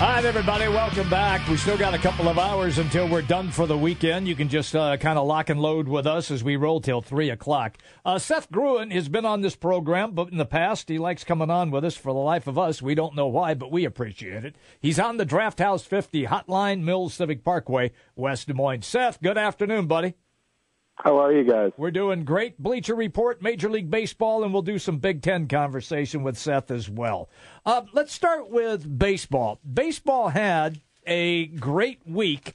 Right, everybody, welcome back. We still got a couple of hours until we're done for the weekend. You can just uh, kind of lock and load with us as we roll till 3 o'clock. Uh, Seth Gruen has been on this program, but in the past, he likes coming on with us for the life of us. We don't know why, but we appreciate it. He's on the Draft House 50 Hotline Mills Civic Parkway, West Des Moines. Seth, good afternoon, buddy. How are you guys? We're doing great. Bleacher Report, Major League Baseball, and we'll do some Big Ten conversation with Seth as well. Uh, let's start with baseball. Baseball had a great week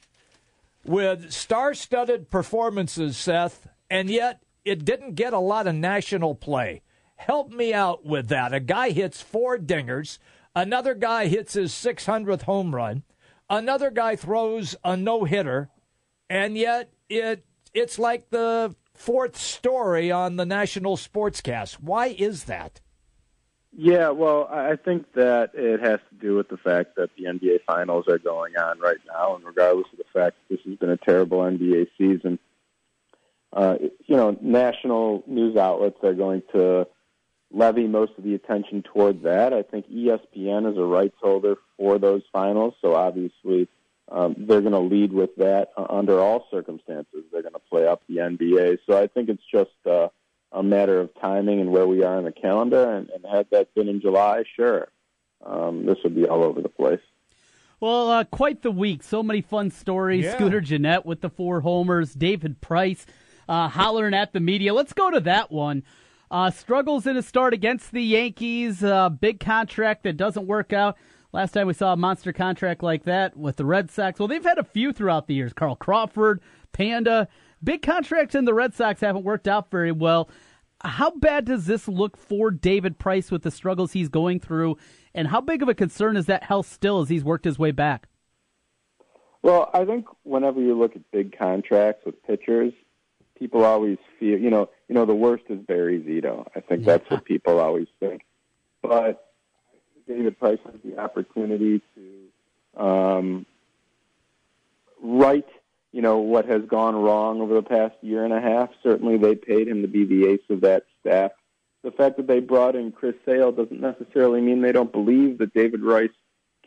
with star studded performances, Seth, and yet it didn't get a lot of national play. Help me out with that. A guy hits four dingers, another guy hits his 600th home run, another guy throws a no hitter, and yet it it's like the fourth story on the national sportscast. Why is that? Yeah, well, I think that it has to do with the fact that the NBA finals are going on right now, and regardless of the fact that this has been a terrible NBA season, uh, you know, national news outlets are going to levy most of the attention toward that. I think ESPN is a rights holder for those finals, so obviously um, they're going to lead with that uh, under all circumstances. They're going to play up the NBA. So I think it's just uh, a matter of timing and where we are in the calendar. And, and had that been in July, sure, um, this would be all over the place. Well, uh, quite the week. So many fun stories. Yeah. Scooter Gennett with the four homers. David Price uh, hollering at the media. Let's go to that one. Uh, struggles in a start against the Yankees. Uh, big contract that doesn't work out. Last time we saw a monster contract like that with the Red Sox. Well, they've had a few throughout the years. Carl Crawford, Panda. Big contracts in the Red Sox haven't worked out very well. How bad does this look for David Price with the struggles he's going through? And how big of a concern is that health still as he's worked his way back? Well, I think whenever you look at big contracts with pitchers, people always feel, you know, you know, the worst is Barry Zito. I think Yeah. that's what people always think. But David Price has the opportunity to um, right, you know, what has gone wrong over the past year and a half. Certainly, they paid him to be the ace of that staff. The fact that they brought in Chris Sale doesn't necessarily mean they don't believe that David Price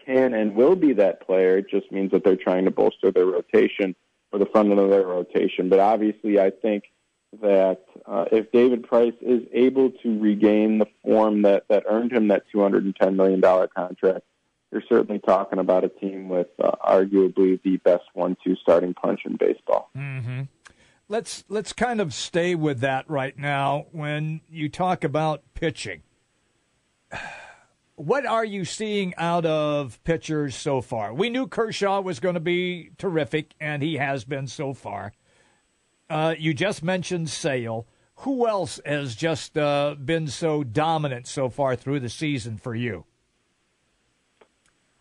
can and will be that player. It just means that they're trying to bolster their rotation or the front end of their rotation. But obviously, I think that uh, if David Price is able to regain the form that, that earned him that $210 million contract, you're certainly talking about a team with uh, arguably the best one-two starting punch in baseball. Mm-hmm. Let's let's kind of stay with that right now. When you talk about pitching, what are you seeing out of pitchers so far? We knew Kershaw was going to be terrific, and he has been so far. Uh, you just mentioned Sale. Who else has just uh, been so dominant so far through the season for you?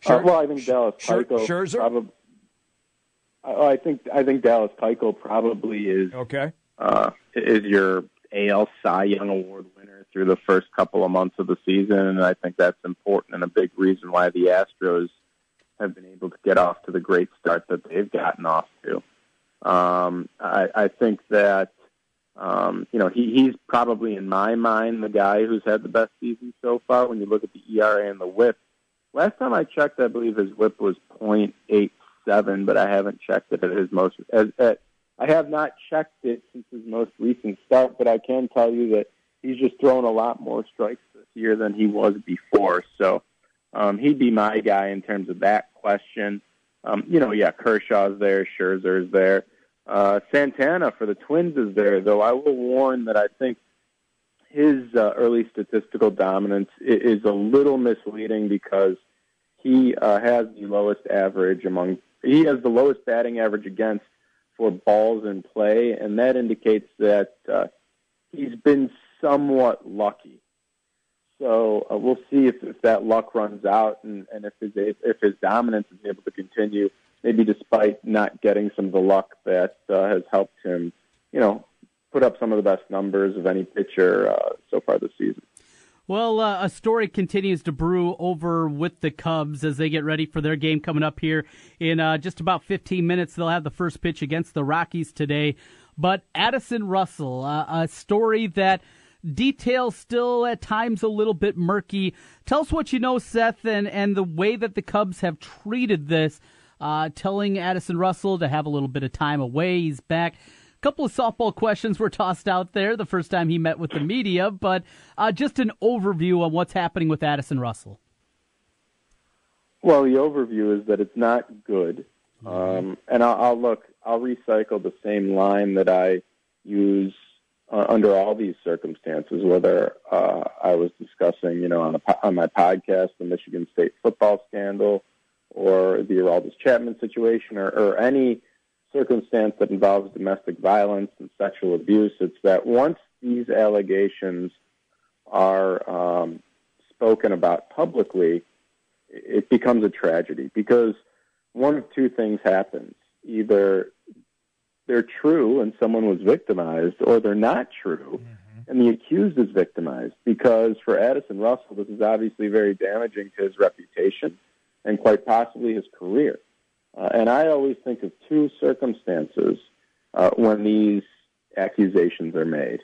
Uh, well, I think Dallas Scher- Keuchel Scherzer? probably. I I think I think Dallas Keuchel probably is Okay. uh, is your AL Cy Young Award winner through the first couple of months of the season, and I think that's important and a big reason why the Astros have been able to get off to the great start that they've gotten off to. Um, I, I think that um, you know he, he's probably in my mind the guy who's had the best season so far. When you look at the ERA and the WHIP, last time I checked, I believe his WHIP was .87, but I haven't checked it at his most. As, at, I have not checked it since his most recent start, but I can tell you that he's just thrown a lot more strikes this year than he was before. So um, he'd be my guy in terms of that question. Um, you know, yeah, Kershaw's there, Scherzer's there. Uh, Santana for the Twins is there, though I will warn that I think his uh, early statistical dominance is a little misleading because he uh, has the lowest average among he has the lowest batting average against for balls in play, and that indicates that uh, he's been somewhat lucky. So uh, we'll see if, if that luck runs out and, and if his if his dominance is able to continue, maybe despite not getting some of the luck that uh, has helped him, you know, put up some of the best numbers of any pitcher uh, so far this season. Well, uh, a story continues to brew over with the Cubs as they get ready for their game coming up here in uh, just about 15 minutes. They'll have the first pitch against the Rockies today. But Addison Russell, uh, a story that details still at times a little bit murky. Tell us what you know, Seth, and, and the way that the Cubs have treated this, uh, telling Addison Russell to have a little bit of time away. He's back. A couple of softball questions were tossed out there the first time he met with the media, but uh, just an overview on what's happening with Addison Russell. Well, the overview is that it's not good. Mm-hmm. Um, and I'll, I'll look, I'll recycle the same line that I use uh, under all these circumstances, whether uh, I was discussing, you know, on, a, on my podcast, the Michigan State football scandal, or the Aroldis Chapman situation, or, or any circumstance that involves domestic violence and sexual abuse. It's that once these allegations are um, spoken about publicly, it becomes a tragedy because one of two things happens. Either they're true and someone was victimized, or they're not true mm-hmm. and the accused is victimized. Because for Addison Russell, this is obviously very damaging to his reputation and quite possibly his career. Uh, and I always think of two circumstances uh, when these accusations are made.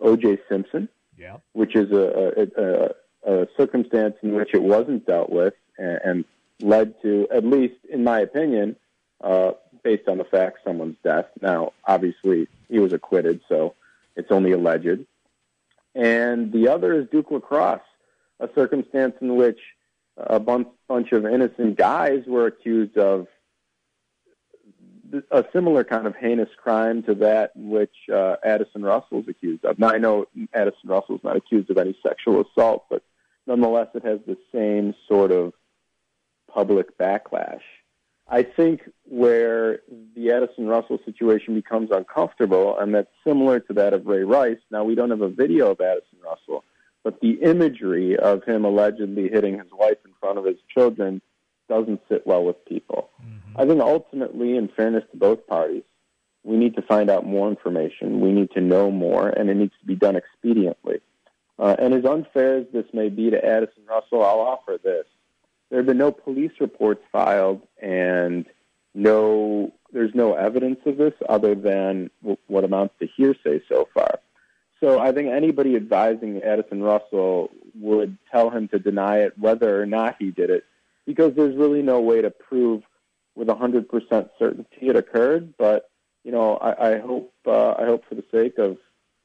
O.J. Simpson, yeah. which is a, a, a, a circumstance in which it wasn't dealt with and, and led to, at least in my opinion, uh, based on the fact someone's death. Now, obviously, he was acquitted, so it's only alleged. And the other is Duke Lacrosse, a circumstance in which a bunch, bunch of innocent guys were accused of a similar kind of heinous crime to that which uh, Addison Russell is accused of. Now, I know Addison Russell is not accused of any sexual assault, but nonetheless, it has the same sort of public backlash. I think where the Addison Russell situation becomes uncomfortable, and that's similar to that of Ray Rice. Now, we don't have a video of Addison Russell, but the imagery of him allegedly hitting his wife in front of his children doesn't sit well with people. Mm-hmm. I think ultimately, in fairness to both parties, we need to find out more information. We need to know more, and it needs to be done expediently. Uh, and as unfair as this may be to Addison Russell, I'll offer this there have been no police reports filed, and no, there's no evidence of this other than what amounts to hearsay so far. So I think anybody advising Addison Russell would tell him to deny it, whether or not he did it, because there's really no way to prove with 100% certainty it occurred. But you know, I, I hope uh, I hope for the sake of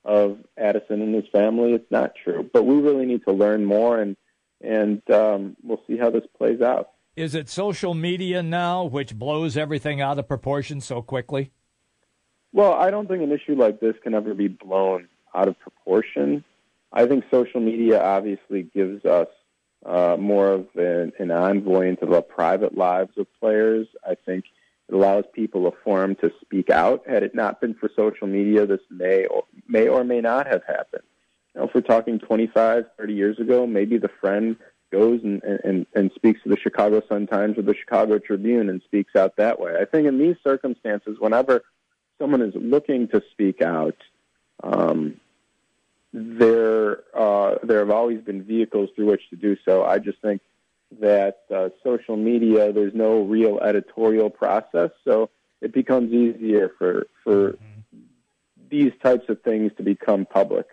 of Addison and his family, it's not true. But we really need to learn more and and um, we'll see how this plays out. Is it social media now which blows everything out of proportion so quickly? Well, I don't think an issue like this can ever be blown out of proportion. I think social media obviously gives us uh, more of an, an envoy into the private lives of players. I think it allows people a forum to speak out. Had it not been for social media, this may or may or may not have happened You know, if we're talking 25, 30 years ago, maybe the friend goes and, and, and speaks to the Chicago Sun-Times or the Chicago Tribune and speaks out that way. I think in these circumstances, whenever someone is looking to speak out, um, there uh, there have always been vehicles through which to do so. I just think that uh, social media, there's no real editorial process, so it becomes easier for for mm-hmm. these types of things to become public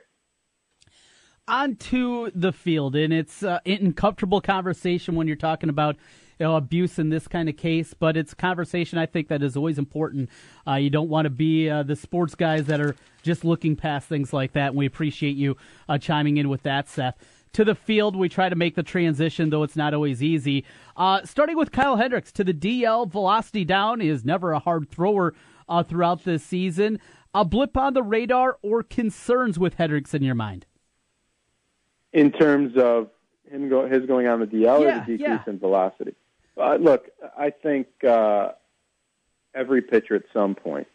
onto the field, and it's uh, an uncomfortable conversation when you're talking about you know, abuse in this kind of case, but it's a conversation I think that is always important. Uh, you don't want to be uh, the sports guys that are just looking past things like that, and we appreciate you uh, chiming in with that, Seth. To the field, we try to make the transition, though it's not always easy. Uh, starting with Kyle Hendricks to the DL, velocity down is never a hard thrower uh, throughout this season. A blip on the radar or concerns with Hendricks in your mind? in terms of him go, his going on the DL yeah, or the decrease yeah. in velocity. Uh, look, I think uh, every pitcher at some point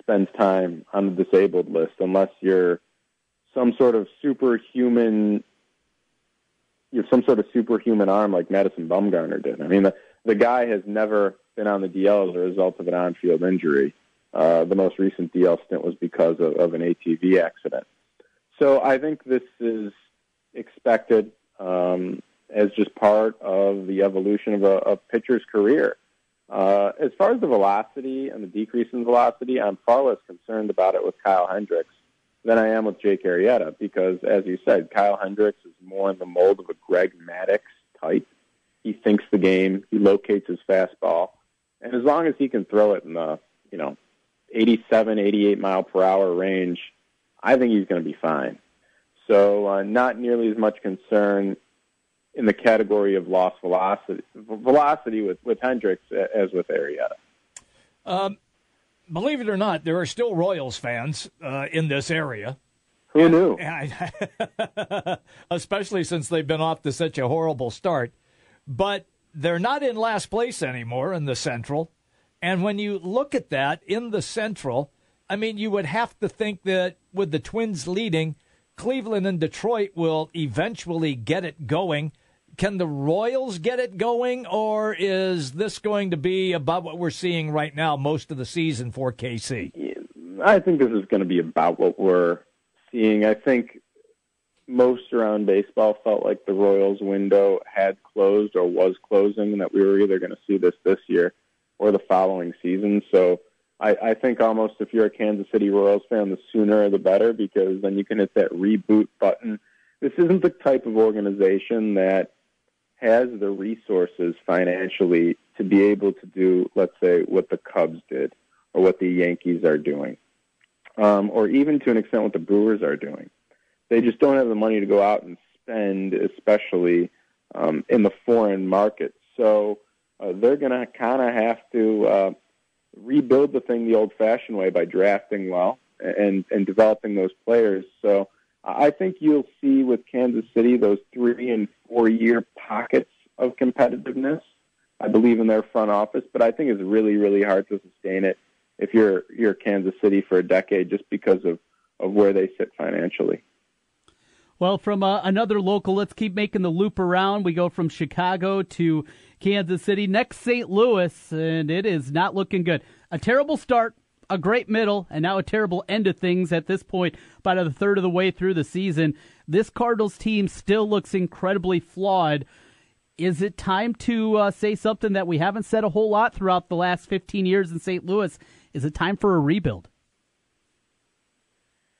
spends time on the disabled list, unless you're some sort of superhuman. You have some sort of superhuman arm like Madison Bumgarner did. I mean, the, the guy has never been on the DL as a result of an on-field injury. Uh, the most recent DL stint was because of, of an ATV accident. So I think this is expected um, as just part of the evolution of a, a pitcher's career. Uh, as far as the velocity and the decrease in velocity, I'm far less concerned about it with Kyle Hendricks than I am with Jake Arrieta because, as you said, Kyle Hendricks is more in the mold of a Greg Maddux type. He thinks the game, he locates his fastball, and as long as he can throw it in the you know 87, 88 mile per hour range, I think he's going to be fine. So, uh, not nearly as much concern in the category of lost velocity, velocity with, with Hendricks as with Arrieta. Um, believe it or not, there are still Royals fans uh, in this area. Who knew? Especially since they've been off to such a horrible start. But they're not in last place anymore in the Central. And when you look at that in the Central, I mean, you would have to think that with the Twins leading, Cleveland and Detroit will eventually get it going. Can the Royals get it going, or is this going to be about what we're seeing right now most of the season for KC? I think this is going to be about what we're seeing. I think most around baseball felt like the Royals window had closed or was closing, and that we were either going to see this this year or the following season. So I, I think almost if you're a Kansas City Royals fan, the sooner the better because then you can hit that reboot button. This isn't the type of organization that has the resources financially to be able to do, let's say, what the Cubs did or what the Yankees are doing, um, or even to an extent what the Brewers are doing. They just don't have the money to go out and spend, especially um, in the foreign market. So uh, they're going to kind of have to uh, rebuild the thing the old-fashioned way by drafting well and and developing those players. So I think you'll see with Kansas City those three and four year pockets of competitiveness. I believe in their front office, but I think it's really, really hard to sustain it if you're you're Kansas City for a decade just because of, of where they sit financially. Well, from uh, another local, let's keep making the loop around. We go from Chicago to Kansas City, next St. Louis, and it is not looking good. A terrible start a great middle and now a terrible end of things at this point, about a third of the way through the season. This Cardinals team still looks incredibly flawed. Is it time to uh, say something that we haven't said a whole lot throughout the last 15 years in St. Louis? Is it time for a rebuild?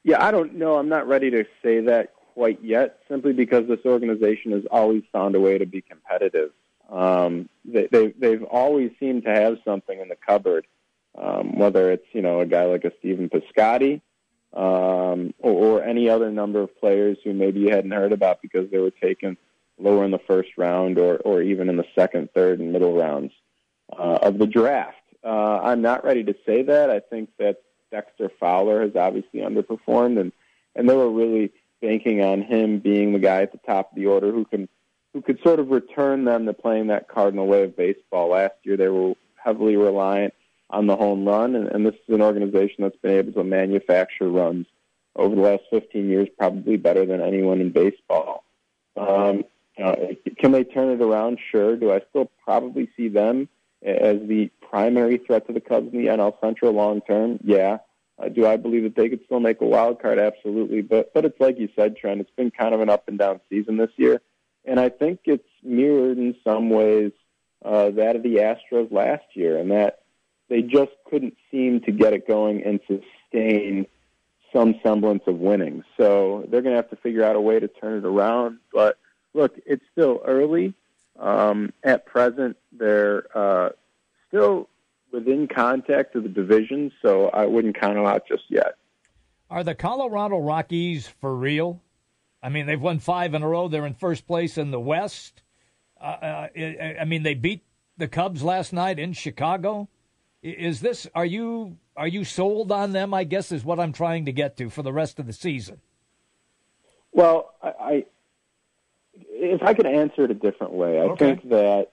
Yeah, I don't know. I'm not ready to say that quite yet, simply because this organization has always found a way to be competitive. Um, they, they, they've always seemed to have something in the cupboard um, whether it's you know a guy like a Stephen Piscotty um, or, or any other number of players who maybe you hadn't heard about because they were taken lower in the first round or, or even in the second, third, and middle rounds uh, of the draft. Uh, I'm not ready to say that. I think that Dexter Fowler has obviously underperformed, and and they were really banking on him being the guy at the top of the order who can who could sort of return them to playing that cardinal way of baseball. Last year, they were heavily reliant on the home run, and, and this is an organization that's been able to manufacture runs over the last 15 years, probably better than anyone in baseball. Um, uh, can they turn it around? Sure. Do I still probably see them as the primary threat to the Cubs in the NL Central long term? Yeah. Uh, do I believe that they could still make a wild card? Absolutely. But but it's like you said, Trent. It's been kind of an up and down season this year, and I think it's mirrored in some ways uh, that of the Astros last year, and that they just couldn't seem to get it going and sustain some semblance of winning. So they're going to have to figure out a way to turn it around. But look, it's still early. Um, at present, they're uh, still within contact of the division, so I wouldn't count them out just yet. Are the Colorado Rockies for real? I mean, they've won five in a row. They're in first place in the West. Uh, uh, I mean, they beat the Cubs last night in Chicago. Is this are you are you sold on them? I guess is what I'm trying to get to for the rest of the season. Well, I, I if I could answer it a different way, I okay. think that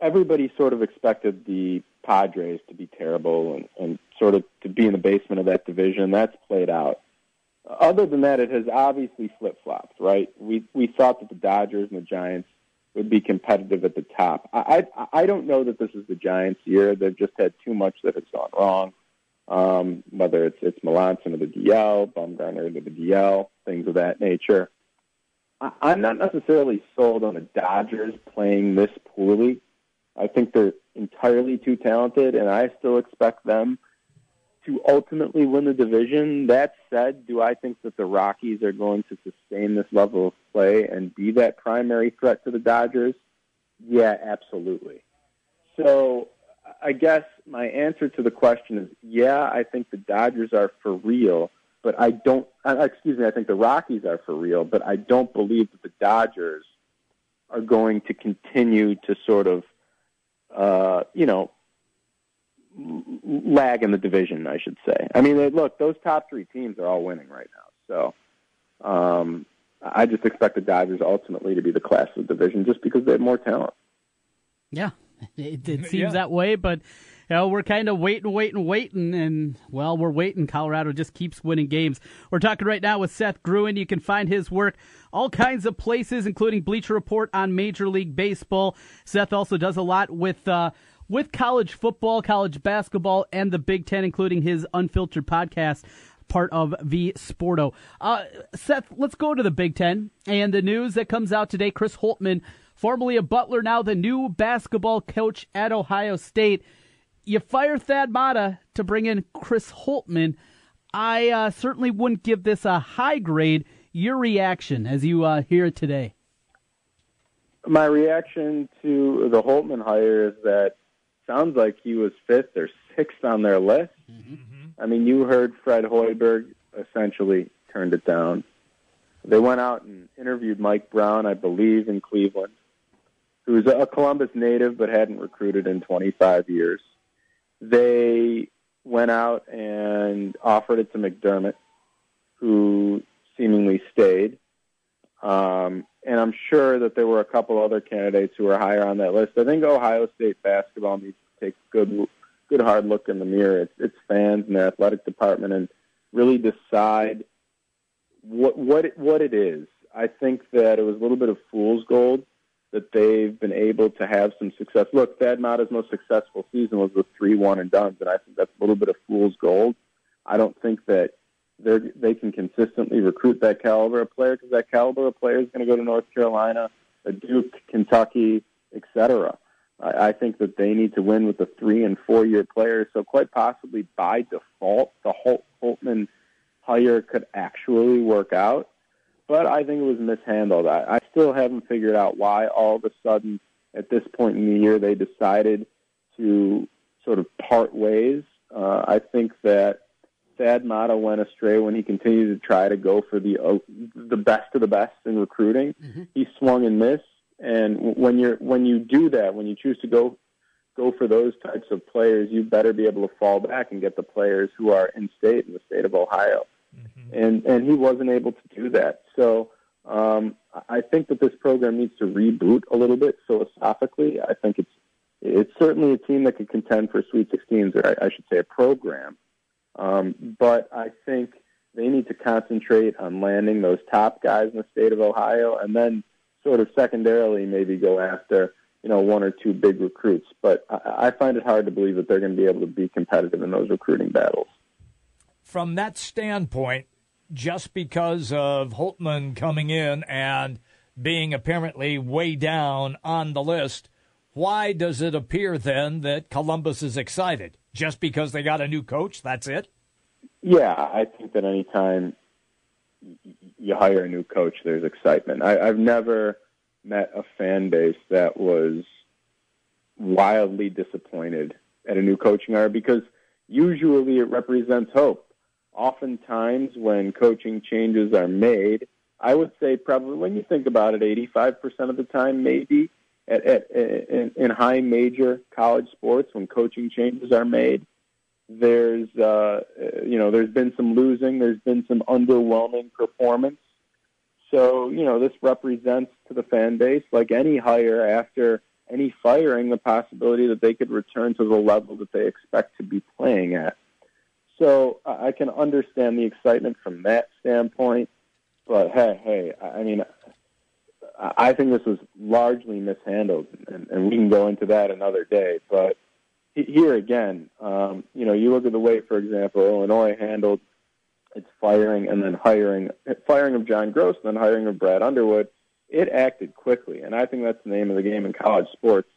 everybody sort of expected the Padres to be terrible and, and sort of to be in the basement of that division. That's played out. Other than that, it has obviously flip flopped, right? We we thought that the Dodgers and the Giants would be competitive at the top. I, I I don't know that this is the Giants' year. They've just had too much that has gone wrong. Um, whether it's it's Melancon to the DL, Bumgarner to the DL, things of that nature. I, I'm not necessarily sold on the Dodgers playing this poorly. I think they're entirely too talented, and I still expect them to ultimately win the division. That said, do I think that the Rockies are going to sustain this level of play and be that primary threat to the Dodgers? Yeah, absolutely. So I guess my answer to the question is yeah, I think the Dodgers are for real, but I don't, uh, excuse me, I think the Rockies are for real, but I don't believe that the Dodgers are going to continue to sort of, uh, you know, lag in the division, I should say. I mean, look, those top three teams are all winning right now. So um, I just expect the Dodgers ultimately to be the class of the division just because they have more talent. Yeah, it, it seems yeah. that way, but you know, we're kind of waiting, waiting, waiting, and well, we're waiting. Colorado just keeps winning games. We're talking right now with Seth Gruen. You can find his work all kinds of places, including Bleacher Report on Major League Baseball. Seth also does a lot with. Uh, with college football, college basketball, and the Big Ten, including his unfiltered podcast part of the Sporto. Uh, Seth, let's go to the Big Ten and the news that comes out today. Chris Holtmann, formerly a Butler, now the new basketball coach at Ohio State. You fire Thad Matta to bring in Chris Holtmann. I uh, certainly wouldn't give this a high grade. Your reaction as you uh, hear it today? My reaction to the Holtmann hire is that sounds like he was fifth or sixth on their list. Mm-hmm. I mean, you heard Fred Hoiberg essentially turned it down. They went out and interviewed Mike Brown, I believe, in Cleveland, who's a Columbus native but hadn't recruited in 25 years. They went out and offered it to McDermott, who seemingly stayed. Um, and I'm sure that there were a couple other candidates who were higher on that list. I think Ohio State basketball needs to take a good, good hard look in the mirror. It's, its fans and the athletic department, and really decide what what it, what it is. I think that it was a little bit of fool's gold that they've been able to have some success. Look, Thad Matta's most successful season was with three one and done, and I think that's a little bit of fool's gold. I don't think that they they can consistently recruit that caliber of player because that caliber of player is going to go to North Carolina, Duke, Kentucky, etc. I, I think that they need to win with the three and four year players. So quite possibly by default, the Holt, Holtmann hire could actually work out. But I think it was mishandled. I, I still haven't figured out why all of a sudden at this point in the year they decided to sort of part ways. Uh, I think that Thad Matta went astray when he continued to try to go for the uh, the best of the best in recruiting. Mm-hmm. He swung and missed, and when you're when you do that, when you choose to go go for those types of players, you better be able to fall back and get the players who are in state in the state of Ohio. Mm-hmm. And and he wasn't able to do that. So um, I think that this program needs to reboot a little bit philosophically. I think it's it's certainly a team that could contend for Sweet 16s, or I, I should say, a program um, but I think they need to concentrate on landing those top guys in the state of Ohio, and then sort of secondarily maybe go after you know one or two big recruits. But I, I find it hard to believe that they're going to be able to be competitive in those recruiting battles. From that standpoint, just because of Holtmann coming in and being apparently way down on the list, why does it appear then that Columbus is excited? Just because they got a new coach? That's it? Yeah, I think that anytime you hire a new coach, there's excitement. I, I've never met a fan base that was wildly disappointed at a new coaching hire because usually it represents hope. Oftentimes, when coaching changes are made, I would say probably when you think about it, 85% of the time, maybe at, at, in, in high major college sports when coaching changes are made. There's, uh, you know, there's been some losing. There's been some underwhelming performance. So, you know, this represents to the fan base, like any hire after any firing, the possibility that they could return to the level that they expect to be playing at. So I can understand the excitement from that standpoint. But hey, hey, I mean, I think this was largely mishandled, and, and we can go into that another day. But here again, um, you know, you look at the way, for example, Illinois handled its firing and then hiring, firing of John Groce and then hiring of Brad Underwood, it acted quickly. And I think that's the name of the game in college sports.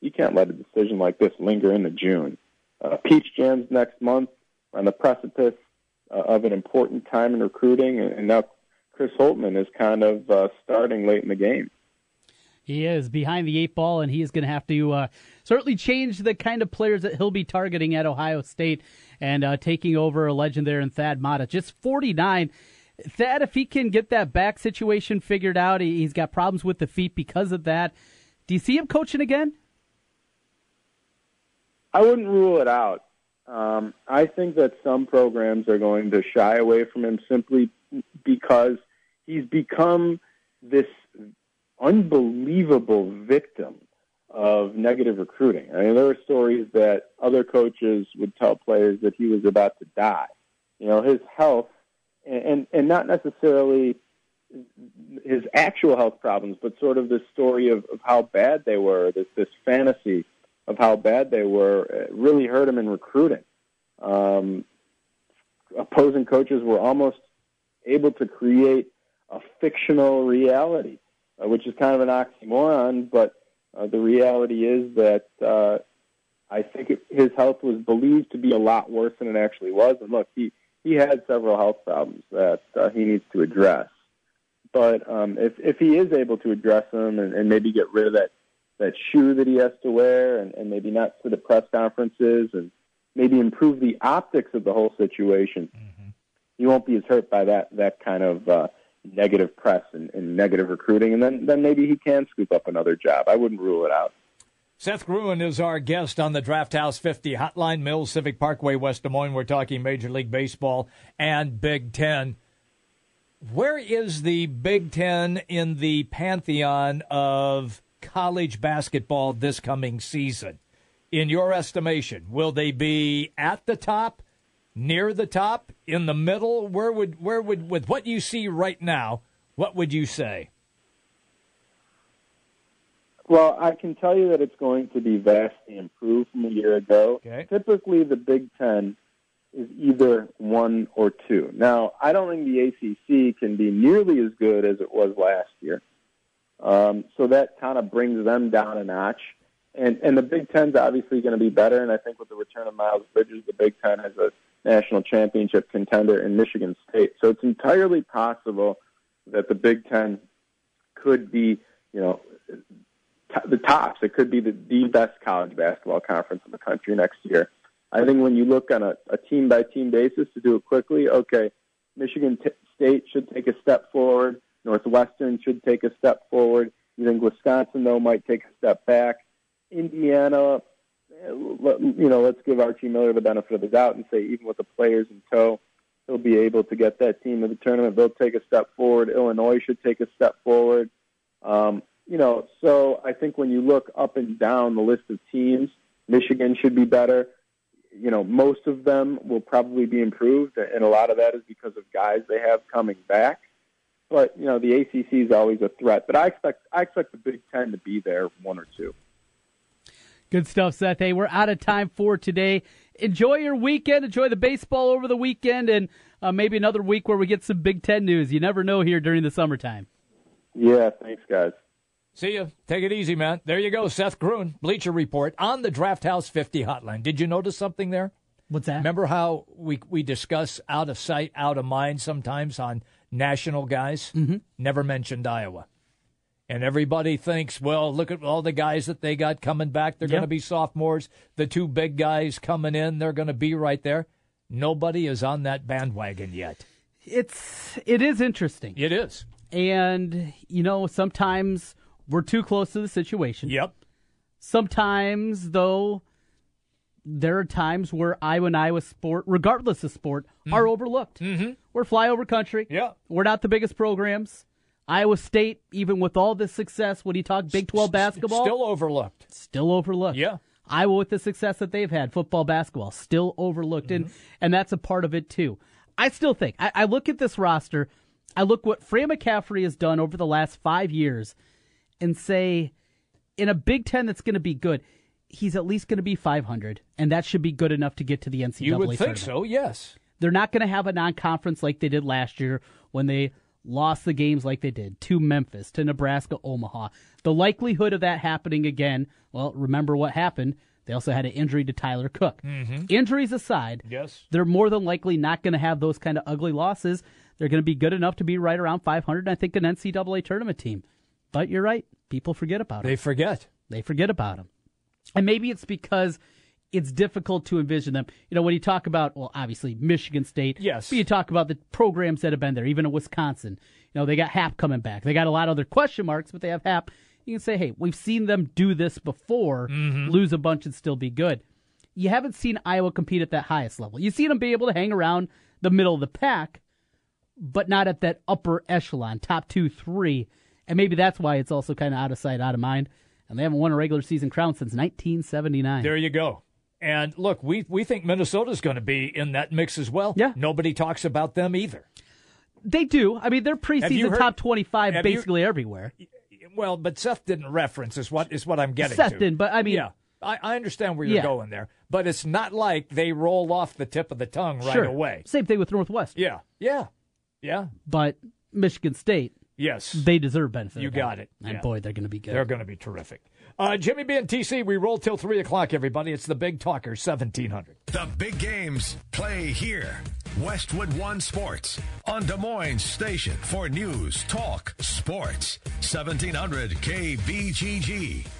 You can't let a decision like this linger into June. Uh, Peach Jams next month on the precipice uh, of an important time in recruiting, and, and now Chris Holtmann is kind of uh, starting late in the game. He is behind the eight ball, and he is going to have to uh, certainly change the kind of players that he'll be targeting at Ohio State and uh, taking over a legend there in Thad Matta. Just 49. Thad, if he can get that back situation figured out, he's got problems with the feet because of that. Do you see him coaching again? I wouldn't rule it out. Um, I think that some programs are going to shy away from him simply because he's become this unbelievable victim of negative recruiting. I mean, there were stories that other coaches would tell players that he was about to die. You know, his health, and and, and not necessarily his actual health problems, but sort of this story of, of how bad they were, this this fantasy of how bad they were, uh, really hurt him in recruiting. Um, opposing coaches were almost able to create a fictional reality, uh, which is kind of an oxymoron, but uh, the reality is that uh, I think it, his health was believed to be a lot worse than it actually was. And look, he he had several health problems that uh, he needs to address. But um, if if he is able to address them and, and maybe get rid of that that shoe that he has to wear, and, and maybe not to the press conferences, and maybe improve the optics of the whole situation, mm-hmm. he won't be as hurt by that that kind of uh, negative press and, and negative recruiting, and then then maybe he can scoop up another job. I wouldn't rule it out. Seth Gruen is our guest on the Draft House 50 Hotline, Mills Civic Parkway, West Des Moines. We're talking Major League Baseball and Big Ten. Where is the Big Ten in the pantheon of college basketball this coming season? In your estimation, will they be at the top, near the top, in the middle? Where would where would with what you see right now, what would you say? Well, I can tell you that it's going to be vastly improved from a year ago. Okay. Typically, the Big Ten is either one or two. Now, I don't think the ACC can be nearly as good as it was last year. Um, so that kind of brings them down a notch. And and the Big Ten's obviously going to be better. And I think with the return of Miles Bridges, the Big Ten has a national championship contender in Michigan State. So it's entirely possible that the Big Ten could be, you know, t- the tops. It could be the, the best college basketball conference in the country next year. I think when you look on a, a team by team basis to do it quickly, okay, Michigan t- State should take a step forward. Northwestern should take a step forward. You think Wisconsin though might take a step back. Indiana, you know, let's give Archie Miller the benefit of the doubt and say even with the players in tow, he'll be able to get that team to the tournament. They'll take a step forward. Illinois should take a step forward. Um, you know, so I think when you look up and down the list of teams, Michigan should be better. You know, most of them will probably be improved, and a lot of that is because of guys they have coming back. But you know, the ACC is always a threat. But I expect I expect the Big Ten to be there one or two. Good stuff, Seth. Hey, we're out of time for today. Enjoy your weekend. Enjoy the baseball over the weekend, and uh, maybe another week where we get some Big Ten news. You never know here during the summertime. Yeah, thanks, guys. See you. Take it easy, man. There you go, Seth Gruen, Bleacher Report on the Draft House 50 hotline. Did you notice something there? What's that? Remember how we we discuss out of sight, out of mind sometimes on national guys? Mm-hmm. Never mentioned Iowa. And everybody thinks, well, look at all the guys that they got coming back. They're Yep. going to be sophomores. The two big guys coming in, they're going to be right there. Nobody is on that bandwagon yet. It's it is interesting, It is. and you know sometimes we're too close to the situation. Yep. Sometimes, though, there are times where Iowa and Iowa sport, regardless of sport, are overlooked. Mhm. We're flyover country. Yeah. We're not the biggest programs. Iowa State, even with all this success, when you talk Big 12 basketball, Still overlooked. still overlooked. Yeah. Iowa with the success that they've had, football, basketball, still overlooked, and mm-hmm. and that's a part of it too. I still think I, I look at this roster, I look what Fran McCaffery has done over the last five years, and say, in a Big Ten that's going to be good, he's at least going to be 500, and that should be good enough to get to the NCAA. You would think so, yes. They're not going to have a non conference like they did last year when they lost the games like they did to Memphis, to Nebraska, Omaha. The likelihood of that happening again, well, remember what happened. They also had an injury to Tyler Cook. Mm-hmm. Injuries aside, yes, they're more than likely not going to have those kind of ugly losses. They're going to be good enough to be right around 500, I think, an NCAA tournament team. But you're right. People forget about them. They forget. They forget about them. And maybe it's because it's difficult to envision them. You know, when you talk about, well, obviously Michigan State. Yes. But you talk about the programs that have been there, even in Wisconsin. You know, they got Happ coming back. They got a lot of other question marks, but they have Happ. You can say, hey, we've seen them do this before, mm-hmm. lose a bunch and still be good. You haven't seen Iowa compete at that highest level. You've seen them be able to hang around the middle of the pack, but not at that upper echelon, top two, three. And maybe that's why it's also kind of out of sight, out of mind. And they haven't won a regular season crown since 1979. There you go. And look, we we think Minnesota's going to be in that mix as well. Yeah. Nobody talks about them either. They do. I mean, they're preseason heard, top 25 basically you, everywhere. Well, but Seth didn't reference is what is what I'm getting Seth to. didn't, but I mean, yeah. I, I understand where you're yeah. going there, but it's not like they roll off the tip of the tongue right sure. away. Same thing with Northwest. Yeah, yeah, yeah. But Michigan State, yes, they deserve benefit. You got it. And yeah. boy, they're going to be good. They're going to be terrific. Uh, Jimmy B and TC, we roll till 3 o'clock, everybody. It's the Big Talker, 1700. The big games play here. Westwood One Sports on Des Moines Station for news, talk, sports. 1700 KBGG.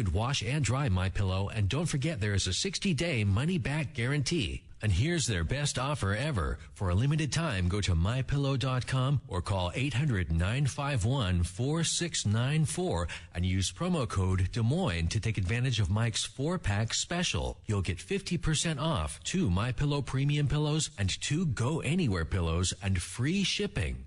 could wash and dry My Pillow, and don't forget there is a 60-day money-back guarantee. And here's their best offer ever. For a limited time, go to mypillow.com or call 800-951-4694 and use promo code Des Moines to take advantage of Mike's four-pack special. You'll get 50% off two My Pillow premium pillows and two Go Anywhere pillows and free shipping.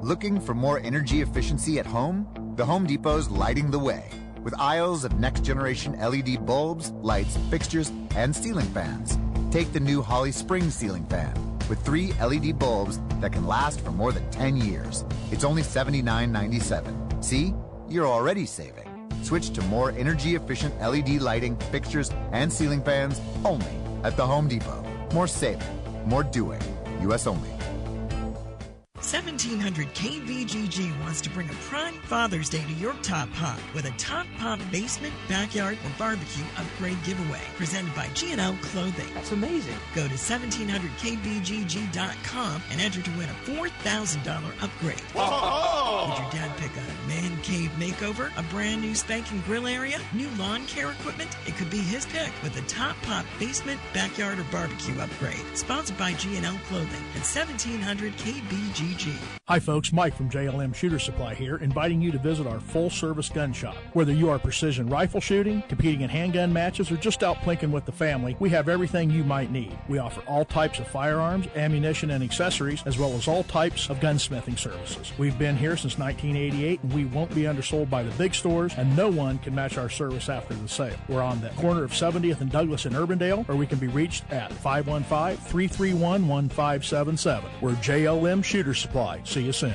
Looking for more energy efficiency at home? The Home Depot's lighting the way with aisles of next generation LED bulbs, lights, fixtures, and ceiling fans. Take the new Holly Spring ceiling fan with three LED bulbs that can last for more than 10 years. It's only $79.97. See? You're already saving. Switch to more energy efficient LED lighting, fixtures, and ceiling fans only at the Home Depot. More saving, more doing. U.S. only. 1700 KBGG wants to bring a prime Father's Day to your Top Pop with a Top Pop basement, backyard, or barbecue upgrade giveaway presented by G&L Clothing. That's amazing. Go to 1700kbgg.com and enter to win a $4,000 upgrade. Whoa! Did your dad pick a man cave makeover, a brand new spanking grill area, new lawn care equipment? It could be his pick with a Top Pop basement, backyard, or barbecue upgrade. Sponsored by G&L Clothing at 1700 KBGG. Hi, folks. Mike from JLM Shooter Supply here, inviting you to visit our full service gun shop. Whether you are precision rifle shooting, competing in handgun matches, or just out plinking with the family, we have everything you might need. We offer all types of firearms, ammunition, and accessories, as well as all types of gunsmithing services. We've been here since 1988, and we won't be undersold by the big stores, and no one can match our service after the sale. We're on the corner of 70th and Douglas in Urbandale, or we can be reached at 515 331 1577. We're JLM Shooter Supply. See you soon.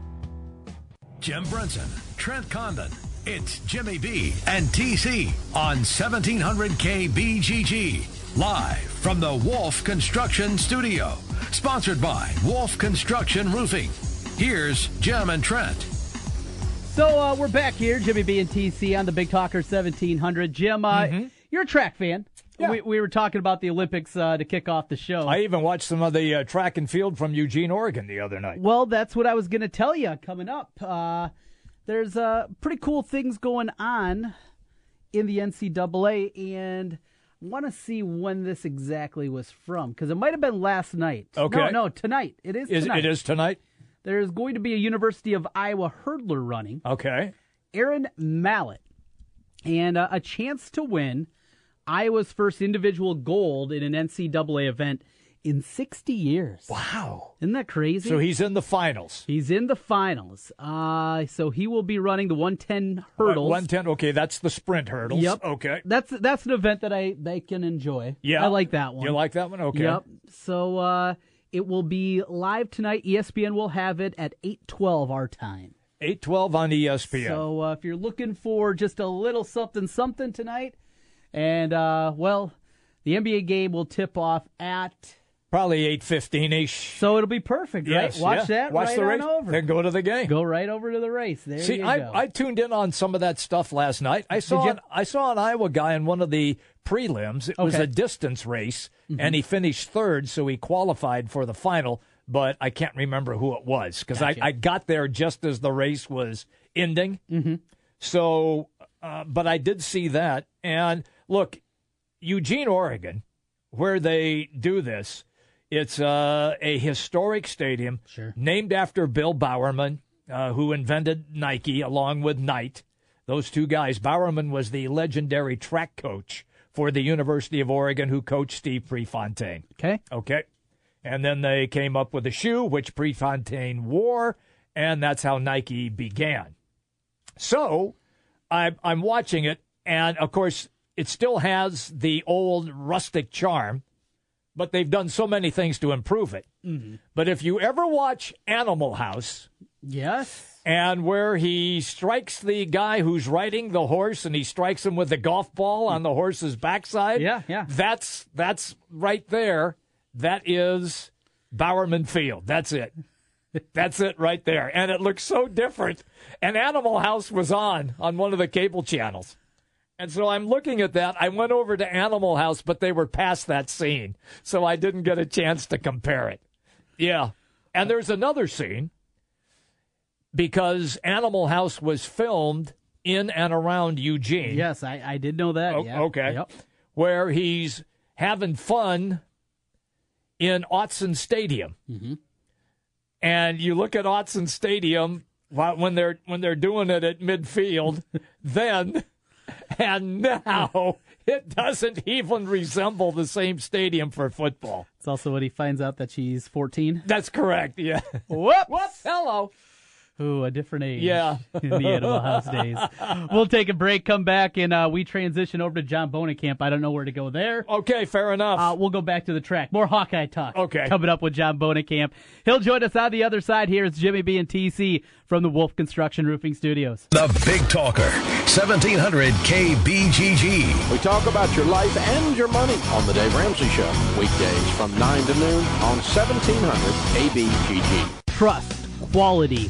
Jim Brunson, Trent Condon. It's Jimmy B and TC on 1700 KBGG. Live from the Wolf Construction Studio. Sponsored by Wolf Construction Roofing. Here's Jim and Trent. So uh, we're back here, Jimmy B and TC on the Big Talker 1700. Jim, uh, Mm-hmm. you're a track fan. We, we were talking about the Olympics uh, to kick off the show. I even watched some of the uh, track and field from Eugene, Oregon the other night. Well, that's what I was going to tell you coming up. Uh, there's uh, pretty cool things going on in the NCAA, and I want to see when this exactly was from because it might have been last night. Okay. No, no, tonight. It is. Is, tonight. it is tonight? There's going to be a University of Iowa hurdler running. Okay. Aaron Mallett, and uh, a chance to win Iowa's first individual gold in an NCAA event in 60 years. Wow. Isn't that crazy? So he's in the finals. He's in the finals. Uh, so he will be running the 110 hurdles. 110. Okay, that's the sprint hurdles. Yep. Okay. That's that's an event that I they can enjoy. Yeah. I like that one. You like that one? Okay. Yep. So uh, it will be live tonight. ESPN will have it at 8:12 our time. 812 on ESPN. So uh, if you're looking for just a little something something tonight, and uh, well, the NBA game will tip off at Probably 815 ish. So it'll be perfect, Yes, right? Watch yeah. that. Watch right the race. over. Then go to the game. Go right over to the race. There See, you I, go. I tuned in on some of that stuff last night. I saw an, I saw an Iowa guy in one of the prelims. It was a distance race, Mhm. and he finished third, so he qualified for the final. But I can't remember who it was because Gotcha. I, I got there just as the race was ending. Mm-hmm. So, uh, but I did see that. And look, Eugene, Oregon, where they do this, it's uh, a historic stadium Sure. named after Bill Bowerman, uh, who invented Nike along with Knight. Those two guys. Bowerman was the legendary track coach for the University of Oregon who coached Steve Prefontaine. Okay. Okay. And then they came up with a shoe, which Prefontaine wore, and that's how Nike began. So I, I'm watching it, and of course, it still has the old rustic charm, but they've done so many things to improve it. Mhm. But if you ever watch Animal House, Yes. and where he strikes the guy who's riding the horse and he strikes him with the golf ball on the horse's backside. Yeah, yeah. That's that's right there. That is Bowerman Field. That's it. That's it right there. And it looks so different. And Animal House was on on one of the cable channels. And so I'm looking at that. I went over to Animal House, but they were past that scene. So I didn't get a chance to compare it. Yeah. And there's another scene because Animal House was filmed in and around Eugene. Yes, I, I did know that. O- yeah. Okay. Yep. Where he's having fun in Autzen Stadium. Mhm. And you look at Autzen Stadium when they're when they're doing it at midfield, then and now it doesn't even resemble the same stadium for football. It's also when he finds out that she's 14. That's correct. Yeah. Whoops. Whoops. Hello. Ooh, a different age. Yeah. in the Animal House days. We'll take a break, come back, and uh, we transition over to John Bohnenkamp. I don't know where to go there. Okay, fair enough. Uh, we'll go back to the track. More Hawkeye talk. Okay. Coming up with John Bohnenkamp. He'll join us on the other side. Here is Jimmy B and TC from the Wolf Construction Roofing Studios. The Big Talker, 1700 KBGG. We talk about your life and your money on the Dave Ramsey Show. Weekdays from 9 to noon on 1700 KBGG. Trust, quality,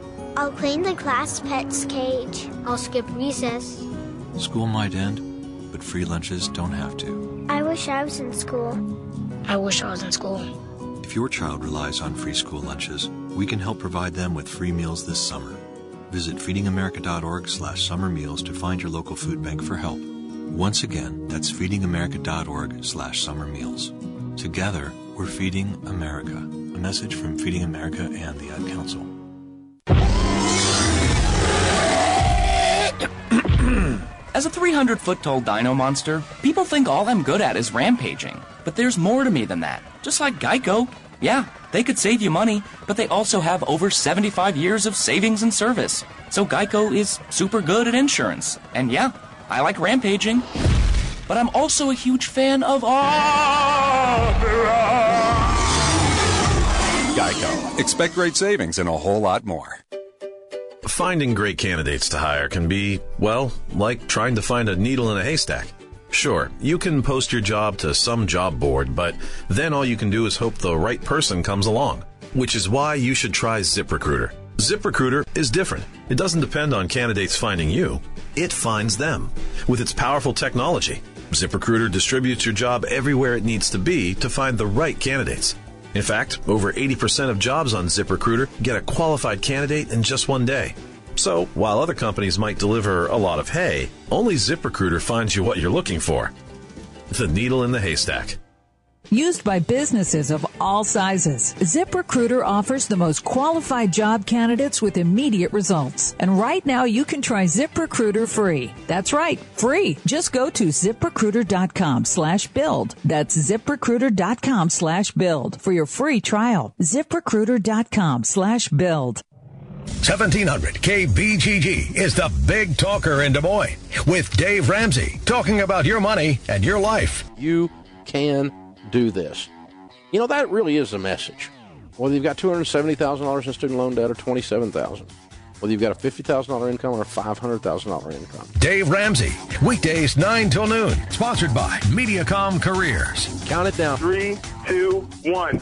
I'll clean the class pet's cage. I'll skip recess. School might end, but free lunches don't have to. I wish I was in school. I wish I was in school. If your child relies on free school lunches, we can help provide them with free meals this summer. Visit feedingamerica.org slash summer meals to find your local food bank for help. Once again, that's feedingamerica.org slash summer meals. Together, we're feeding America. A message from Feeding America and the Ad Council. As a 300 foot tall dino monster, people think all I'm good at is rampaging. But there's more to me than that. Just like Geico. Yeah, they could save you money, but they also have over 75 years of savings and service. So Geico is super good at insurance. And yeah, I like rampaging. But I'm also a huge fan of opera. Geico. Expect great savings and a whole lot more. Finding great candidates to hire can be, well, like trying to find a needle in a haystack. Sure, you can post your job to some job board, but then all you can do is hope the right person comes along. Which is why you should try ZipRecruiter. ZipRecruiter is different. It doesn't depend on candidates finding you, it finds them. With its powerful technology, ZipRecruiter distributes your job everywhere it needs to be to find the right candidates. In fact, over 80% of jobs on ZipRecruiter get a qualified candidate in just one day. So, while other companies might deliver a lot of hay, only ZipRecruiter finds you what you're looking for. The needle in the haystack. Used by businesses of all sizes, ZipRecruiter offers the most qualified job candidates with immediate results. And right now you can try ZipRecruiter free. That's right, free. Just go to ziprecruiter.com slash build. That's ziprecruiter.com slash build for your free trial. ZipRecruiter.com slash build. 1700 KBGG is the big talker in Des Moines with Dave Ramsey talking about your money and your life. You can do this. You know, that really is the message. Whether you've got $270,000 in student loan debt or $27,000, whether you've got a $50,000 income or a $500,000 income. Dave Ramsey, weekdays 9 till noon. Sponsored by Mediacom Careers. Count it down. Three, two, one.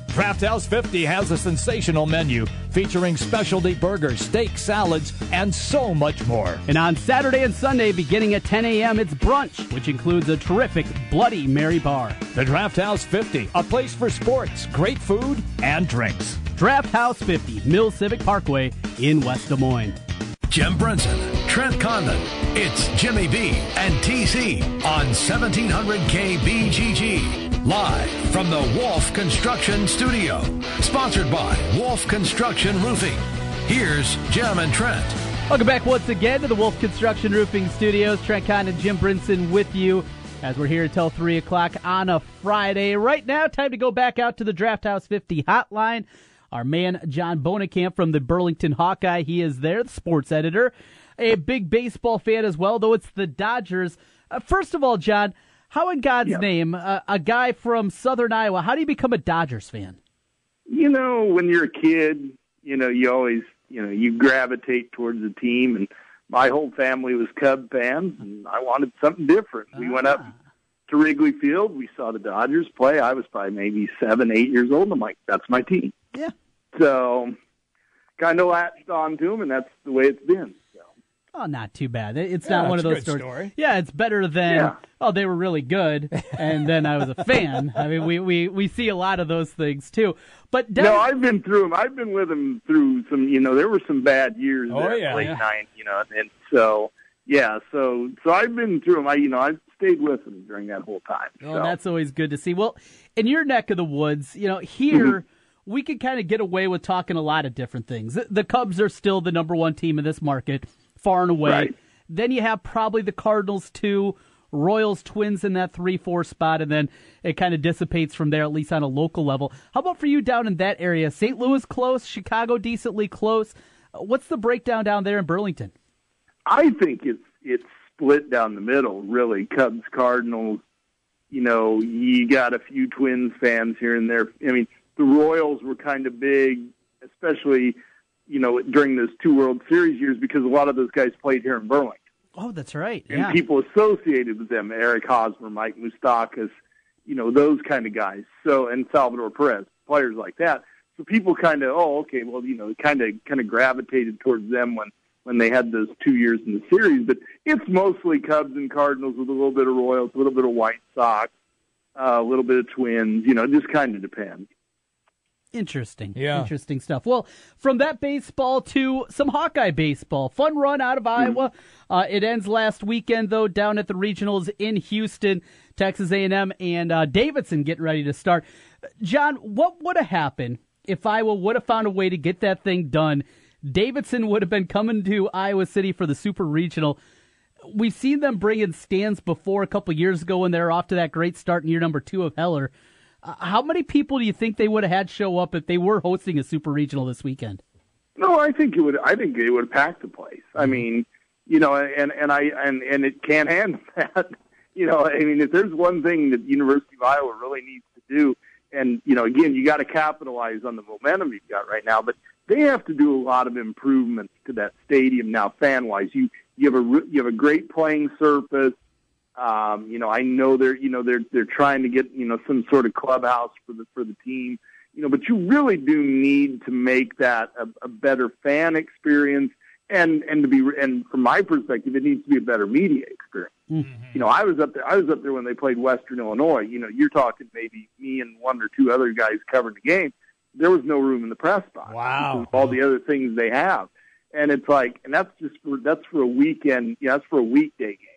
Draft House 50 has a sensational menu featuring specialty burgers, steak, salads, and so much more. And on Saturday and Sunday, beginning at 10 a.m., it's brunch, which includes a terrific Bloody Mary bar. The Draft House 50, a place for sports, great food, and drinks. Draft House 50, Mill Civic Parkway in West Des Moines. Jim Brunson, Trent Condon. It's Jimmy B and TC on 1700 KBGG. Live from the Wolf Construction Studio. Sponsored by Wolf Construction Roofing. Here's Jim and Trent. Welcome back once again to the Wolf Construction Roofing Studios. Trent Condon, Jim Brinson with you as we're here until 3 o'clock on a Friday. Right now, time to go back out to the Draft House 50 hotline. Our man, John Bohnenkamp from the Burlington Hawkeye, he is there, the sports editor. A big baseball fan as well, though it's the Dodgers. Uh, first of all, John, how in God's name, uh, a guy from Southern Iowa, how do you become a Dodgers fan? You know, when you're a kid, you know, you always, you know, you gravitate towards the team. And my whole family was Cub fans, and I wanted something different. We went up to Wrigley Field. We saw the Dodgers play. I was probably maybe seven, eight years old. And I'm like, that's my team. Yeah. So kind of latched on to them, and that's the way it's been. Oh, not too bad. It's Yeah, not one of those stories. story. Yeah, it's better than Yeah. oh they were really good, and then I was a fan. I mean, we, we we see a lot of those things too. But down, No, I've been through them. I've been with them through some. You know, there were some bad years Oh, there, yeah. late Yeah. night. You know, and so yeah, so so I've been through them. I you know I've stayed with them during that whole time. Oh, so. that's always good to see. Well, in your neck of the woods, you know, here Mm-hmm. we can kind of get away with talking a lot of different things. The, the Cubs are still the number one team in this market, far and away. Right. Then you have probably the Cardinals two, Royals, Twins in that three four spot, and then it kind of dissipates from there, at least on a local level. How about for you down in that area? St. Louis close, Chicago decently close. What's the breakdown down there in Burlington? I think it's it's split down the middle, really. Cubs, Cardinals. You know, you got a few Twins fans here and there. I mean, the Royals were kind of big, especially you know during those two World Series years because a lot of those guys played here in Burlington. Oh, that's right. and Yeah. people associated with them, Eric Hosmer, Mike Moustakas, you know, those kind of guys. So, and Salvador Perez, players like that. So people kind of, oh, okay, well, you know, kind of, kind of gravitated towards them when, when they had those two years in the series. But it's mostly Cubs and Cardinals with a little bit of Royals, a little bit of White Sox, uh, a little bit of Twins. You know, it just kind of depends. Interesting. Yeah. Interesting stuff. Well, from that baseball to some Hawkeye baseball. Fun run out of Iowa. Uh, it ends last weekend though down at the regionals in Houston, Texas A&M and uh, Davidson getting ready to start. John, what would have happened if Iowa would have found a way to get that thing done? Davidson would have been coming to Iowa City for the Super Regional. We've seen them bring in stands before a couple years ago when they're off to that great start in year number two of Heller. Uh, how many people do you think they would have had show up if they were hosting a super regional this weekend? No, I think it would. I think it would pack the place. I mean, you know, and and I and and it can't handle that. You know, I mean, if there's one thing that University of Iowa really needs to do, and you know, again, you got to capitalize on the momentum you've got right now, but they have to do a lot of improvements to that stadium now, fan wise. You you have a you have a great playing surface. Um, you know, I know they're you know they're they're trying to get you know some sort of clubhouse for the for the team. You know, but you really do need to make that a, a better fan experience, and and to be and from my perspective, it needs to be a better media experience. You know, I was up there. I was up there when they played Western Illinois. You know, you're talking maybe me and one or two other guys covering the game. There was no room in the press box. Wow. all the other things they have, and it's like, and that's just for that's for a weekend. You know, that's for a weekday game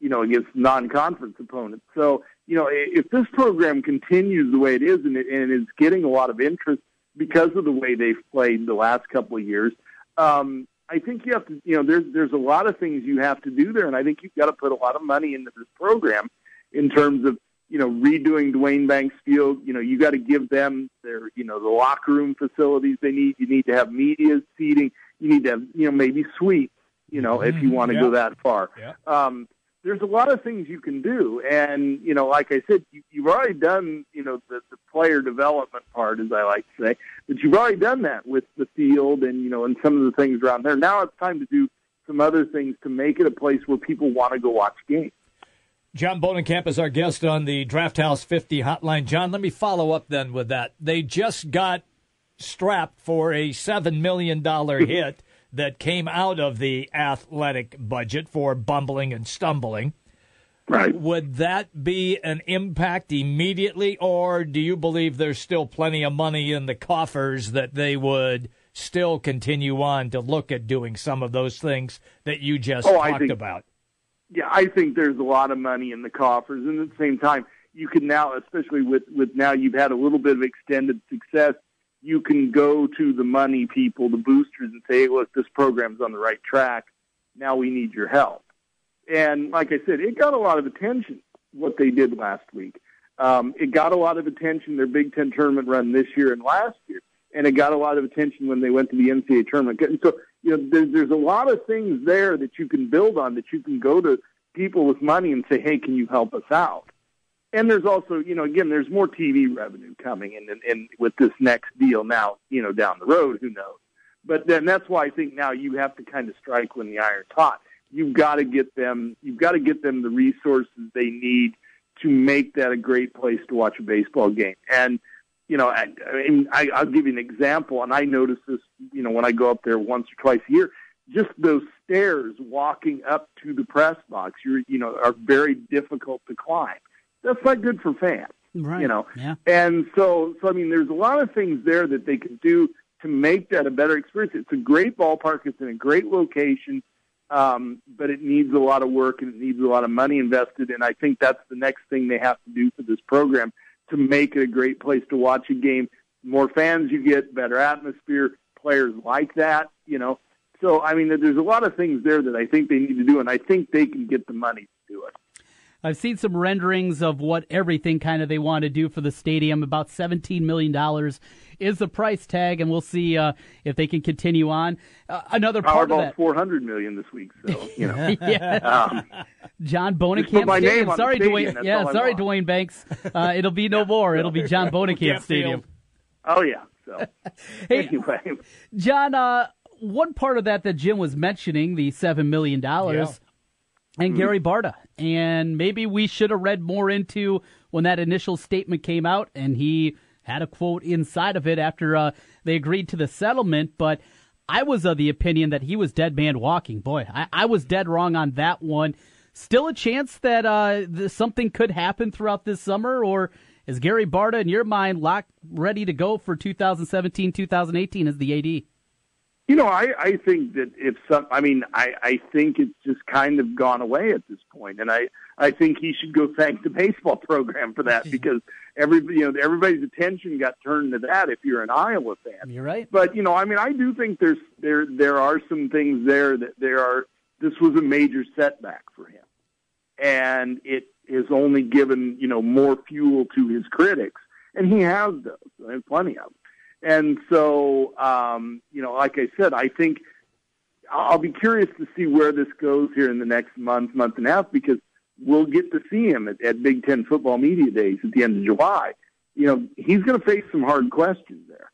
you know, against non-conference opponents. So, you know, if this program continues the way it is and it, and it is getting a lot of interest because of the way they've played the last couple of years, um, I think you have to, you know, there's there's a lot of things you have to do there, and I think you've got to put a lot of money into this program in terms of, you know, redoing Duane Banks Field. You know, you got to give them their, you know, the locker room facilities they need. You need to have media seating. You need to have, you know, maybe suites. You know, if you want to yeah. go that far. Yeah. Um, there's a lot of things you can do, and you know, like I said, you, you've already done, you know, the, the player development part, as I like to say, but you've already done that with the field and you know, and some of the things around there. Now it's time to do some other things to make it a place where people want to go watch games. John Bohnenkamp is our guest on the Draft House 50 hotline. John, let me follow up then with that. They just got strapped for a $7 million hit that came out of the athletic budget for bumbling and stumbling. Right. Would that be an impact immediately, or do you believe there's still plenty of money in the coffers that they would still continue on to look at doing some of those things that you just Oh, talked think- about? yeah, I think there's a lot of money in the coffers, and at the same time, you can now, especially with with now you've had a little bit of extended success, you can go to the money people, the boosters, and say, hey, "Look, this program's on the right track. Now we need your help." And like I said, it got a lot of attention what they did last week. Um, it got a lot of attention their Big Ten tournament run this year and last year, and it got a lot of attention when they went to the NCAA tournament. And so, you know, there's, there's a lot of things there that you can build on that you can go to people with money and say, "Hey, can you help us out?" And there's also, you know, again, there's more TV revenue coming in, in, in with this next deal now, you know, down the road. Who knows? But then that's why I think now you have to kind of strike when the iron's hot. You've got to get them. You've got to get them the resources they need to make that a great place to watch a baseball game. And you know, I, I mean, I, I'll give you an example, and I notice this, you know, when I go up there once or twice a year. Just those stairs walking up to the press box, you're, you know, are very difficult to climb. That's not good for fans, Right. you know. Yeah. And so, so I mean, there's a lot of things there that they can do to make that a better experience. It's a great ballpark. It's in a great location, um, but it needs a lot of work and it needs a lot of money invested. And I think that's the next thing they have to do for this program to make it a great place to watch a game. More fans you get, better atmosphere. Players like that, you know. So I mean, there's a lot of things there that I think they need to do, and I think they can get the money to do it. I've seen some renderings of what everything kind of they want to do for the stadium. About $17 million is the price tag, and we'll see uh, if they can continue on. Uh, another part of Powerball that. 400 million this week, so you know. yeah. Um, John Just put my Stadium. name on sorry, stadium, Duane. Yeah, sorry. Duane Banks. Uh, it'll be no more. It'll be John Bohnenkamp Can't Stadium. Oh yeah. So Hey, anyway, John, uh, one part of that that Jim was mentioning, the $7 million, and Gary Barta. And maybe we should have read more into when that initial statement came out, and he had a quote inside of it after uh, they agreed to the settlement. But I was of the opinion that he was dead man walking. Boy, I, I was dead wrong on that one. Still a chance that uh, th- something could happen throughout this summer, or is Gary Barta, in your mind, locked, ready to go for 2017, 2018 as the AD? You know, I, I think that if some, I mean, I, I think it's just kind of gone away at this point, and I, I think he should go thank the baseball program for that because every, you know, everybody's attention got turned to that. If you're an Iowa fan, You're right. but you know, I mean, I do think there's there there are some things there that there are. This was a major setback for him, and it has only given you know more fuel to his critics, and he has those, and plenty of them. And so, um, you know, like I said, I think I'll be curious to see where this goes here in the next month, month and a half, because we'll get to see him at, at Big Ten football media days at the end of July. You know, he's going to face some hard questions there.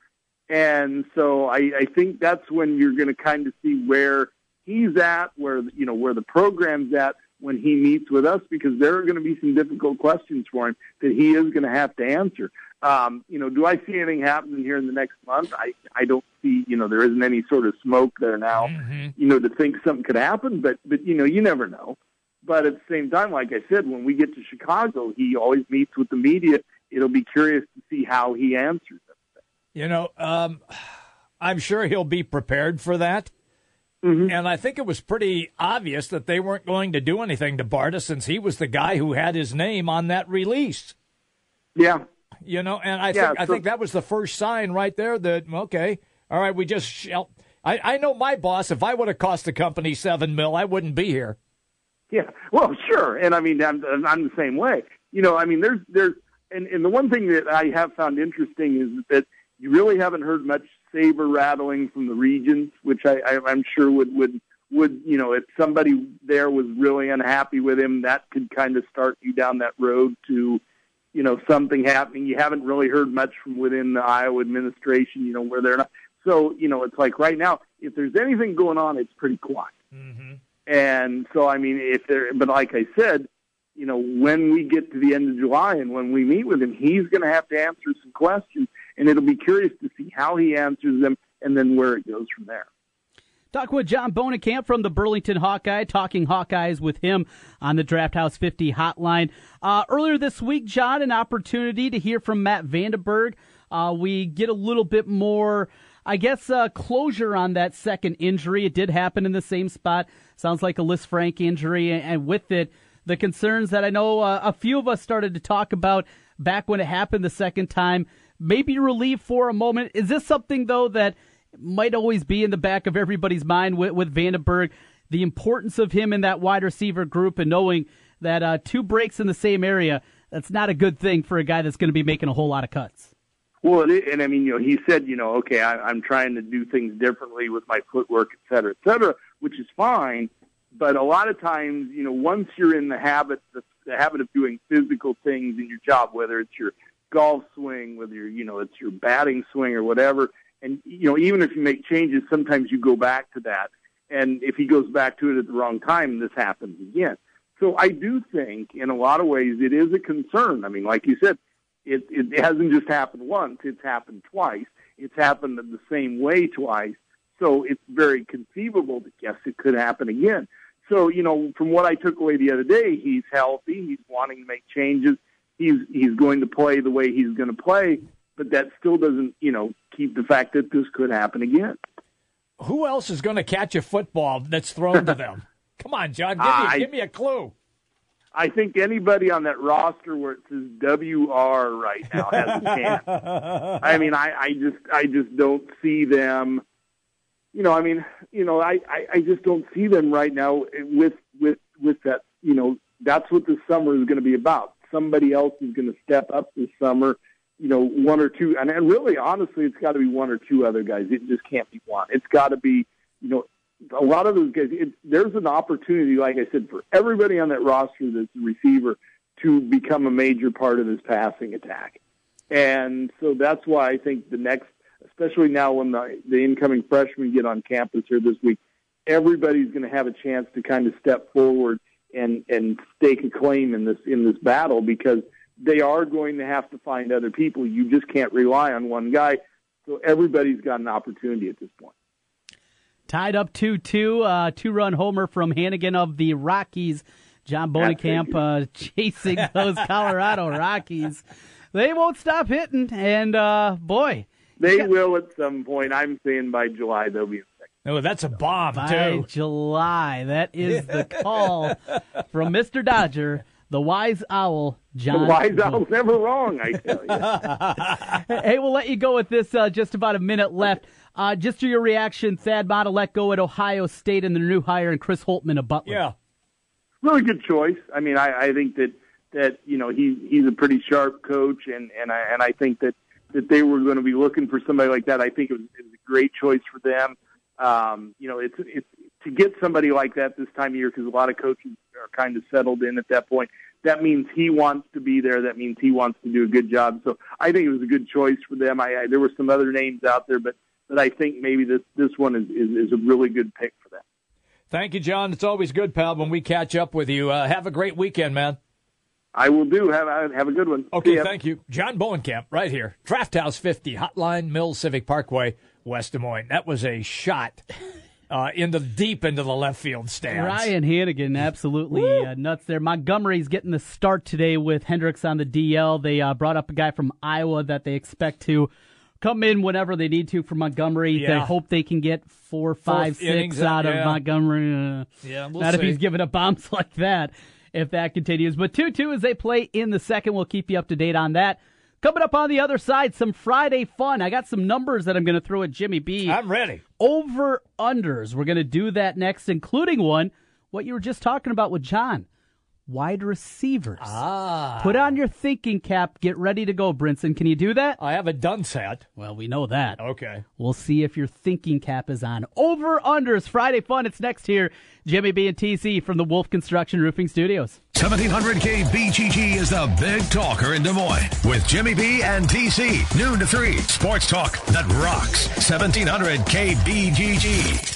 And so I, I think that's when you're going to kind of see where he's at, where, you know, where the program's at when he meets with us, because there are going to be some difficult questions for him that he is going to have to answer. Um, you know, do I see anything happening here in the next month? I, I don't see, you know, there isn't any sort of smoke there now, you know, to think something could happen, but, but, you know, you never know. But at the same time, like I said, when we get to Chicago, he always meets with the media. It'll be curious to see how he answers it. You know, um, I'm sure he'll be prepared for that. And I think it was pretty obvious that they weren't going to do anything to Barta since he was the guy who had his name on that release. Yeah. You know, and I Yeah, think I think that was the first sign right there that okay, all right, we just shall. I, I know my boss. If I would have cost the company seven mil, I wouldn't be here. Yeah, well, sure, and I mean, I'm, I'm the same way. You know, I mean, there's there's, and, and the one thing that I have found interesting is that you really haven't heard much saber rattling from the regents, which I, I I'm sure would would would you know if somebody there was really unhappy with him, that could kind of start you down that road to you know something happening. You haven't really heard much from within the Iowa administration, you know, where they're not. So you know, it's like right now, if there's anything going on, it's pretty quiet. Mm-hmm. And so, I mean, if there, but like I said, you know, when we get to the end of July and when we meet with him, he's going to have to answer some questions, and it'll be curious to see how he answers them and then where it goes from there. Talking with John Bohnenkamp from the Burlington Hawkeye, talking Hawkeyes with him on the Draft House 50 hotline. Uh, earlier this week, John, an opportunity to hear from Matt VandeBerg. Uh, we get a little bit more, I guess, uh, closure on that second injury. It did happen in the same spot. Sounds like a Lisfranc injury, and with it, the concerns that I know uh, a few of us started to talk about back when it happened the second time. Maybe relief for a moment. Is this something though that might always be in the back of everybody's mind with, with VandeBerg? The importance of him in that wide receiver group and knowing that uh, two breaks in the same area, that's not a good thing for a guy that's going to be making a whole lot of cuts. Well, and I mean, you know, he said, you know, okay, I, I'm trying to do things differently with my footwork, et cetera, et cetera, which is fine. But a lot of times, you know, once you're in the habit, the, the habit of doing physical things in your job, whether it's your golf swing, whether you're, you know, it's your batting swing or whatever, and you know, even if you make changes, sometimes you go back to that. And if he goes back to it at the wrong time, this happens again. So I do think, in a lot of ways, it is a concern. I mean, like you said, it it hasn't just happened once; it's happened twice. It's happened the same way twice. So it's very conceivable that yes, it could happen again. So, you know, from what I took away the other day, he's healthy. He's wanting to make changes. He's he's going to play the way he's going to play, but that still doesn't, you know, keep the fact that this could happen again. Who else is going to catch a football that's thrown to them? Come on, John, give me I, give me a clue. I think anybody on that roster where it says WR right now has a chance. I mean, I, I just I just don't see them you know, I mean, you know, I, I, I just don't see them right now with with with that. You know, that's what the summer is going to be about. Somebody else is going to step up this summer. You know, one or two, and, and really, honestly, it's got to be one or two other guys. It just can't be one. It's got to be, you know, a lot of those guys. It, there's an opportunity, like I said, for everybody on that roster that's a receiver to become a major part of this passing attack. And so that's why I think the next especially now when the, the incoming freshmen get on campus here this week, everybody's going to have a chance to kind of step forward and and stake a claim in this in this battle because they are going to have to find other people. You just can't rely on one guy. So everybody's got an opportunity at this point. Tied up 2 2, uh, two run homer from Hanigan of the Rockies. John Bohnenkamp uh, chasing those Colorado Rockies. They won't stop hitting, and uh, boy, they yeah. will at some point. I'm saying by July they'll be. Oh, that's a bomb by too. July, that is the call from Mister Dodger, the wise owl, John. The wise owl's never wrong, I tell you. hey, we'll let you go with this. Uh, just about a minute left. Uh, just to your reaction, Thad Matta let go at Ohio State and the new hire and Chris Holtmann of Butler. Yeah, really good choice. I mean, I, I think that that you know he he's a pretty sharp coach, and and I and I think that that they were going to be looking for somebody like that. I think it was, it was a great choice for them. Um, you know, it's it's to get somebody like that this time of year because a lot of coaches are kind of settled in at that point. That means he wants to be there. That means he wants to do a good job. So I think it was a good choice for them. I, I there were some other names out there, but but I think maybe this this one is, is, is a really good pick for them. Thank you, John. It's always good, pal, when we catch up with you. Uh, have a great weekend, man. I will do. Have have a good one. Okay, thank you, John Bohnenkamp, right here, Draft House 50, Hotline Mill Civic Parkway, West Des Moines. That was a shot uh, into deep into the left field stands. Ryan Hanigan, absolutely uh, nuts there. Montgomery's getting the start today with Hendricks on the DL. They uh, brought up a guy from Iowa that they expect to come in whenever they need to for Montgomery. Yeah. They hope they can get four, five, six innings, out of yeah. Montgomery. Uh, Yeah, we'll not if he's giving up bombs like that. If that continues, but two two as they play in the second, we'll keep you up to date on that. Coming up on the other side, some Friday fun. I got some numbers that I'm going to throw at Jimmy B. I'm ready. Over unders. We're going to do that next, including one what you were just talking about with John. Wide receivers. Ah. Put on your thinking cap. Get ready to go, Brinson. Can you do that? I have a done set. Well, we know that. Okay. We'll see if your thinking cap is on. Over unders. Friday fun. It's next here. Jimmy B and TC from the Wolf Construction Roofing Studios. 1700 KBGG is the big talker in Des Moines with Jimmy B and TC. Noon to 3. Sports talk that rocks. 1700 KBGG.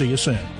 See you soon.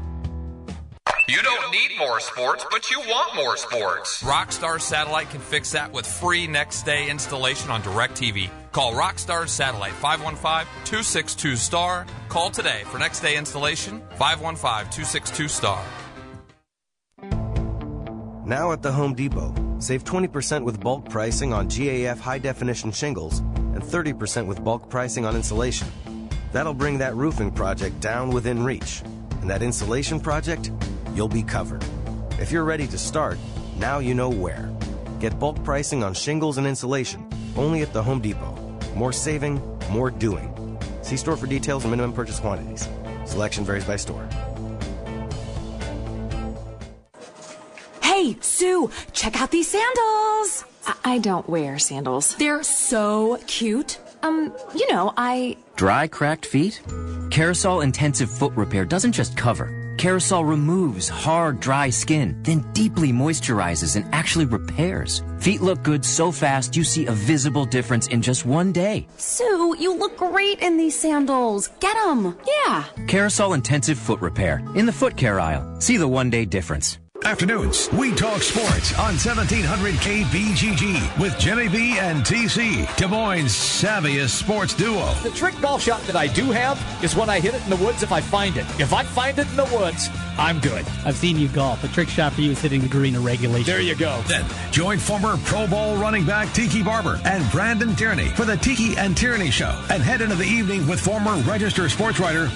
You don't need more sports, but you want more sports. Rockstar Satellite can fix that with free next day installation on DirecTV. Call Rockstar Satellite 515-262-STAR. Call today for next day installation 515-262-STAR. Now at the Home Depot, save 20% with bulk pricing on GAF high definition shingles and 30% with bulk pricing on insulation. That'll bring that roofing project down within reach. And that insulation project, you'll be covered. If you're ready to start, now you know where. Get bulk pricing on shingles and insulation only at the Home Depot. More saving, more doing. See store for details and minimum purchase quantities. Selection varies by store. Hey, Sue, check out these sandals. I, I don't wear sandals. They're so cute. Um, you know, I. Dry, cracked feet? Carousel Intensive Foot Repair doesn't just cover. Carousel removes hard, dry skin, then deeply moisturizes and actually repairs. Feet look good so fast you see a visible difference in just one day. Sue, you look great in these sandals. Get them. Yeah. Carousel Intensive Foot Repair in the foot care aisle. See the one day difference. Afternoons, we talk sports on 1700 KBGG with Jimmy B and TC, Des Moines' savviest sports duo. The trick golf shot that I do have is when I hit it in the woods if I find it. If I find it in the woods, I'm good. I've seen you golf. The trick shot for you is hitting the green in regulation. There you go. Then join former Pro Bowl running back Tiki Barber and Brandon Tierney for the Tiki and Tierney Show and head into the evening with former Register sports writer